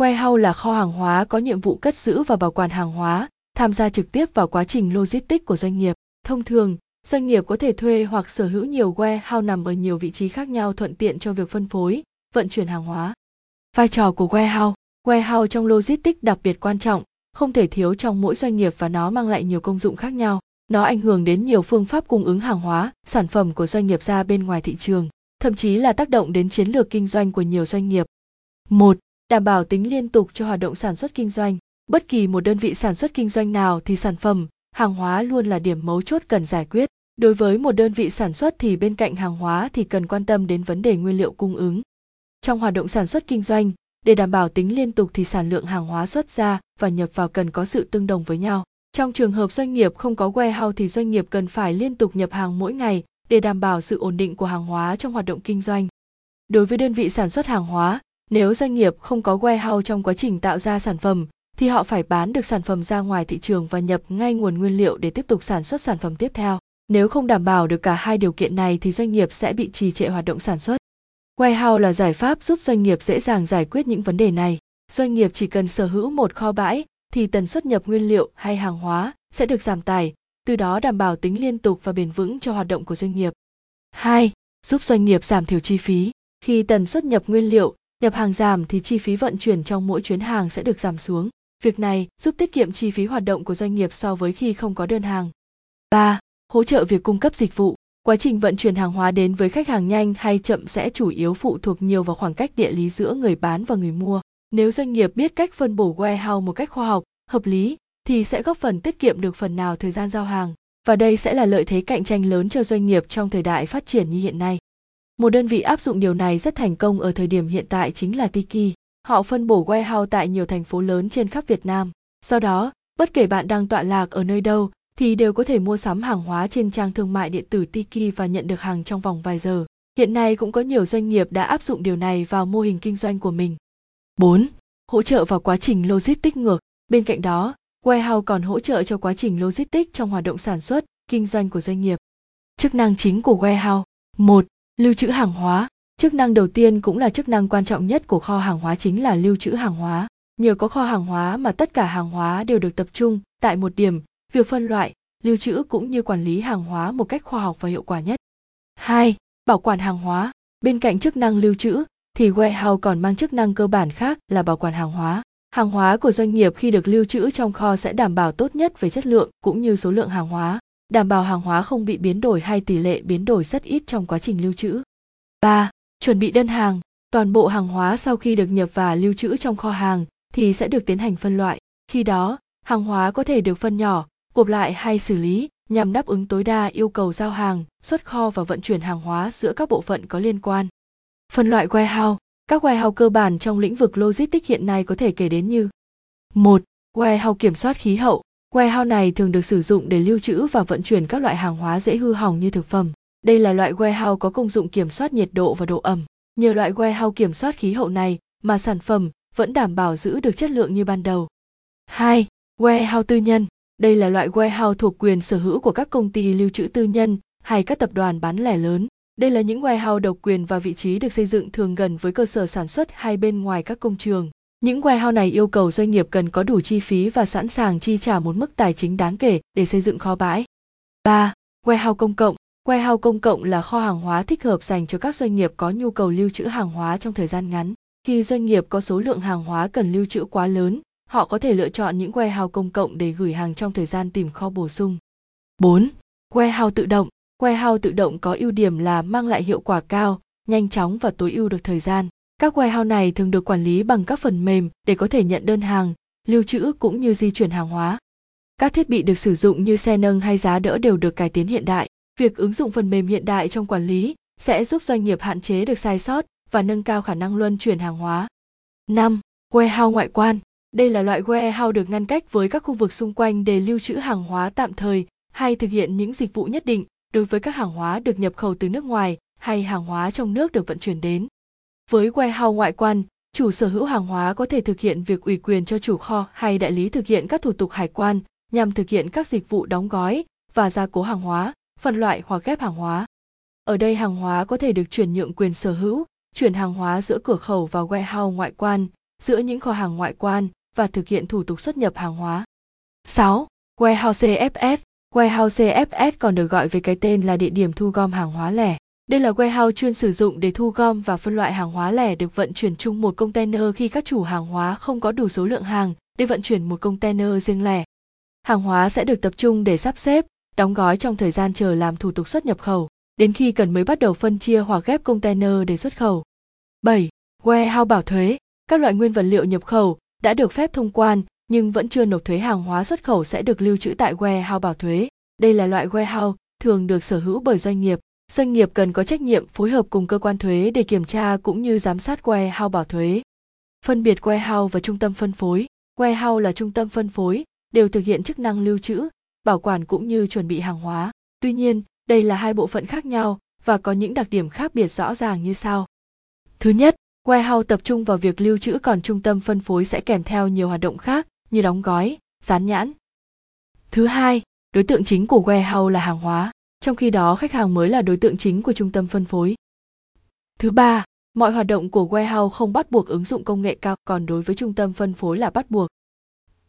Warehouse là kho hàng hóa có nhiệm vụ cất giữ và bảo quản hàng hóa, tham gia trực tiếp vào quá trình logistics của doanh nghiệp. Thông thường, doanh nghiệp có thể thuê hoặc sở hữu nhiều warehouse nằm ở nhiều vị trí khác nhau thuận tiện cho việc phân phối, vận chuyển hàng hóa. Vai trò của warehouse Warehouse trong logistics đặc biệt quan trọng, không thể thiếu trong mỗi doanh nghiệp và nó mang lại nhiều công dụng khác nhau. Nó ảnh hưởng đến nhiều phương pháp cung ứng hàng hóa, sản phẩm của doanh nghiệp ra bên ngoài thị trường, thậm chí là tác động đến chiến lược kinh doanh của nhiều doanh nghiệp. 1. Đảm bảo tính liên tục cho hoạt động sản xuất kinh doanh. Bất kỳ một đơn vị sản xuất kinh doanh nào thì sản phẩm, hàng hóa luôn là điểm mấu chốt cần giải quyết. Đối với một đơn vị sản xuất thì bên cạnh hàng hóa thì cần quan tâm đến vấn đề nguyên liệu cung ứng. Trong hoạt động sản xuất kinh doanh, để đảm bảo tính liên tục thì sản lượng hàng hóa xuất ra và nhập vào cần có sự tương đồng với nhau. Trong trường hợp doanh nghiệp không có warehouse thì doanh nghiệp cần phải liên tục nhập hàng mỗi ngày để đảm bảo sự ổn định của hàng hóa trong hoạt động kinh doanh. Đối với đơn vị sản xuất hàng hóa, nếu doanh nghiệp không có warehouse trong quá trình tạo ra sản phẩm thì họ phải bán được sản phẩm ra ngoài thị trường và nhập ngay nguồn nguyên liệu để tiếp tục sản xuất sản phẩm tiếp theo. Nếu không đảm bảo được cả hai điều kiện này thì doanh nghiệp sẽ bị trì trệ hoạt động sản xuất. Warehouse là giải pháp giúp doanh nghiệp dễ dàng giải quyết những vấn đề này. Doanh nghiệp chỉ cần sở hữu một kho bãi thì tần suất nhập nguyên liệu hay hàng hóa sẽ được giảm tải, từ đó đảm bảo tính liên tục và bền vững cho hoạt động của doanh nghiệp. 2. Giúp doanh nghiệp giảm thiểu chi phí. Khi tần suất nhập nguyên liệu, nhập hàng giảm thì chi phí vận chuyển trong mỗi chuyến hàng sẽ được giảm xuống. Việc này giúp tiết kiệm chi phí hoạt động của doanh nghiệp so với khi không có đơn hàng. 3. Hỗ trợ việc cung cấp dịch vụ. Quá trình vận chuyển hàng hóa đến với khách hàng nhanh hay chậm sẽ chủ yếu phụ thuộc nhiều vào khoảng cách địa lý giữa người bán và người mua. Nếu doanh nghiệp biết cách phân bổ warehouse một cách khoa học, hợp lý thì sẽ góp phần tiết kiệm được phần nào thời gian giao hàng và đây sẽ là lợi thế cạnh tranh lớn cho doanh nghiệp trong thời đại phát triển như hiện nay. Một đơn vị áp dụng điều này rất thành công ở thời điểm hiện tại chính là Tiki. Họ phân bổ warehouse tại nhiều thành phố lớn trên khắp Việt Nam. Do đó, bất kể bạn đang tọa lạc ở nơi đâu thì đều có thể mua sắm hàng hóa trên trang thương mại điện tử Tiki và nhận được hàng trong vòng vài giờ. Hiện nay cũng có nhiều doanh nghiệp đã áp dụng điều này vào mô hình kinh doanh của mình. 4. Hỗ trợ vào quá trình logistics ngược. Bên cạnh đó, warehouse còn hỗ trợ cho quá trình logistics trong hoạt động sản xuất, kinh doanh của doanh nghiệp. Chức năng chính của warehouse 1. Lưu trữ hàng hóa. Chức năng đầu tiên cũng là chức năng quan trọng nhất của kho hàng hóa chính là lưu trữ hàng hóa. Nhờ có kho hàng hóa mà tất cả hàng hóa đều được tập trung tại một điểm, việc phân loại, lưu trữ cũng như quản lý hàng hóa một cách khoa học và hiệu quả nhất. 2. Bảo quản hàng hóa. Bên cạnh chức năng lưu trữ, thì warehouse còn mang chức năng cơ bản khác là bảo quản hàng hóa. Hàng hóa của doanh nghiệp khi được lưu trữ trong kho sẽ đảm bảo tốt nhất về chất lượng cũng như số lượng hàng hóa, đảm bảo hàng hóa không bị biến đổi hay tỷ lệ biến đổi rất ít trong quá trình lưu trữ. 3. Chuẩn bị đơn hàng. Toàn bộ hàng hóa sau khi được nhập và lưu trữ trong kho hàng thì sẽ được tiến hành phân loại. Khi đó, hàng hóa có thể được phân nhỏ, gộp lại hay xử lý nhằm đáp ứng tối đa yêu cầu giao hàng, xuất kho và vận chuyển hàng hóa giữa các bộ phận có liên quan. Phân loại warehouse Các warehouse cơ bản trong lĩnh vực logistics hiện nay có thể kể đến như 1. Warehouse kiểm soát khí hậu Warehouse này thường được sử dụng để lưu trữ và vận chuyển các loại hàng hóa dễ hư hỏng như thực phẩm. Đây là loại warehouse có công dụng kiểm soát nhiệt độ và độ ẩm. Nhờ loại warehouse kiểm soát khí hậu này mà sản phẩm vẫn đảm bảo giữ được chất lượng như ban đầu. 2. Warehouse tư nhân đây là loại warehouse thuộc quyền sở hữu của các công ty lưu trữ tư nhân hay các tập đoàn bán lẻ lớn. Đây là những warehouse độc quyền và vị trí được xây dựng thường gần với cơ sở sản xuất hay bên ngoài các công trường. Những warehouse này yêu cầu doanh nghiệp cần có đủ chi phí và sẵn sàng chi trả một mức tài chính đáng kể để xây dựng kho bãi. 3. Warehouse công cộng Warehouse công cộng là kho hàng hóa thích hợp dành cho các doanh nghiệp có nhu cầu lưu trữ hàng hóa trong thời gian ngắn. Khi doanh nghiệp có số lượng hàng hóa cần lưu trữ quá lớn, họ có thể lựa chọn những warehouse công cộng để gửi hàng trong thời gian tìm kho bổ sung. 4. Warehouse tự động Warehouse tự động có ưu điểm là mang lại hiệu quả cao, nhanh chóng và tối ưu được thời gian. Các warehouse này thường được quản lý bằng các phần mềm để có thể nhận đơn hàng, lưu trữ cũng như di chuyển hàng hóa. Các thiết bị được sử dụng như xe nâng hay giá đỡ đều được cải tiến hiện đại. Việc ứng dụng phần mềm hiện đại trong quản lý sẽ giúp doanh nghiệp hạn chế được sai sót và nâng cao khả năng luân chuyển hàng hóa. 5. Warehouse ngoại quan đây là loại warehouse được ngăn cách với các khu vực xung quanh để lưu trữ hàng hóa tạm thời hay thực hiện những dịch vụ nhất định đối với các hàng hóa được nhập khẩu từ nước ngoài hay hàng hóa trong nước được vận chuyển đến. Với warehouse ngoại quan, chủ sở hữu hàng hóa có thể thực hiện việc ủy quyền cho chủ kho hay đại lý thực hiện các thủ tục hải quan nhằm thực hiện các dịch vụ đóng gói và gia cố hàng hóa, phân loại hoặc ghép hàng hóa. Ở đây hàng hóa có thể được chuyển nhượng quyền sở hữu, chuyển hàng hóa giữa cửa khẩu và warehouse ngoại quan, giữa những kho hàng ngoại quan và thực hiện thủ tục xuất nhập hàng hóa. 6. Warehouse CFS Warehouse CFS còn được gọi với cái tên là địa điểm thu gom hàng hóa lẻ. Đây là warehouse chuyên sử dụng để thu gom và phân loại hàng hóa lẻ được vận chuyển chung một container khi các chủ hàng hóa không có đủ số lượng hàng để vận chuyển một container riêng lẻ. Hàng hóa sẽ được tập trung để sắp xếp, đóng gói trong thời gian chờ làm thủ tục xuất nhập khẩu, đến khi cần mới bắt đầu phân chia hoặc ghép container để xuất khẩu. 7. Warehouse bảo thuế. Các loại nguyên vật liệu nhập khẩu đã được phép thông quan nhưng vẫn chưa nộp thuế hàng hóa xuất khẩu sẽ được lưu trữ tại warehouse bảo thuế. Đây là loại warehouse thường được sở hữu bởi doanh nghiệp. Doanh nghiệp cần có trách nhiệm phối hợp cùng cơ quan thuế để kiểm tra cũng như giám sát warehouse bảo thuế. Phân biệt warehouse và trung tâm phân phối. Warehouse là trung tâm phân phối, đều thực hiện chức năng lưu trữ, bảo quản cũng như chuẩn bị hàng hóa. Tuy nhiên, đây là hai bộ phận khác nhau và có những đặc điểm khác biệt rõ ràng như sau. Thứ nhất, warehouse tập trung vào việc lưu trữ còn trung tâm phân phối sẽ kèm theo nhiều hoạt động khác như đóng gói, dán nhãn. Thứ hai, đối tượng chính của warehouse là hàng hóa, trong khi đó khách hàng mới là đối tượng chính của trung tâm phân phối. Thứ ba, mọi hoạt động của warehouse không bắt buộc ứng dụng công nghệ cao, còn đối với trung tâm phân phối là bắt buộc.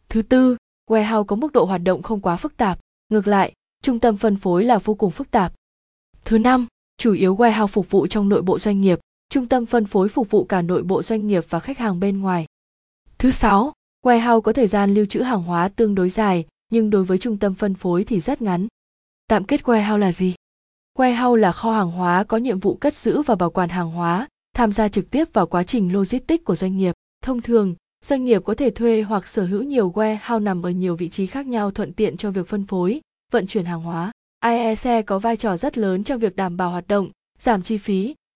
Thứ tư, warehouse có mức độ hoạt động không quá phức tạp, ngược lại, trung tâm phân phối là vô cùng phức tạp. Thứ năm, chủ yếu warehouse phục vụ trong nội bộ doanh nghiệp, trung tâm phân phối phục vụ cả nội bộ doanh nghiệp và khách hàng bên ngoài. Thứ sáu, warehouse có thời gian lưu trữ hàng hóa tương đối dài, nhưng đối với trung tâm phân phối thì rất ngắn. Tạm kết warehouse là gì? Warehouse là kho hàng hóa có nhiệm vụ cất giữ và bảo quản hàng hóa, tham gia trực tiếp vào quá trình logistics của doanh nghiệp. Thông thường, doanh nghiệp có thể thuê hoặc sở hữu nhiều warehouse nằm ở nhiều vị trí khác nhau thuận tiện cho việc phân phối, vận chuyển hàng hóa. IEC có vai trò rất lớn trong việc đảm bảo hoạt động, giảm chi phí,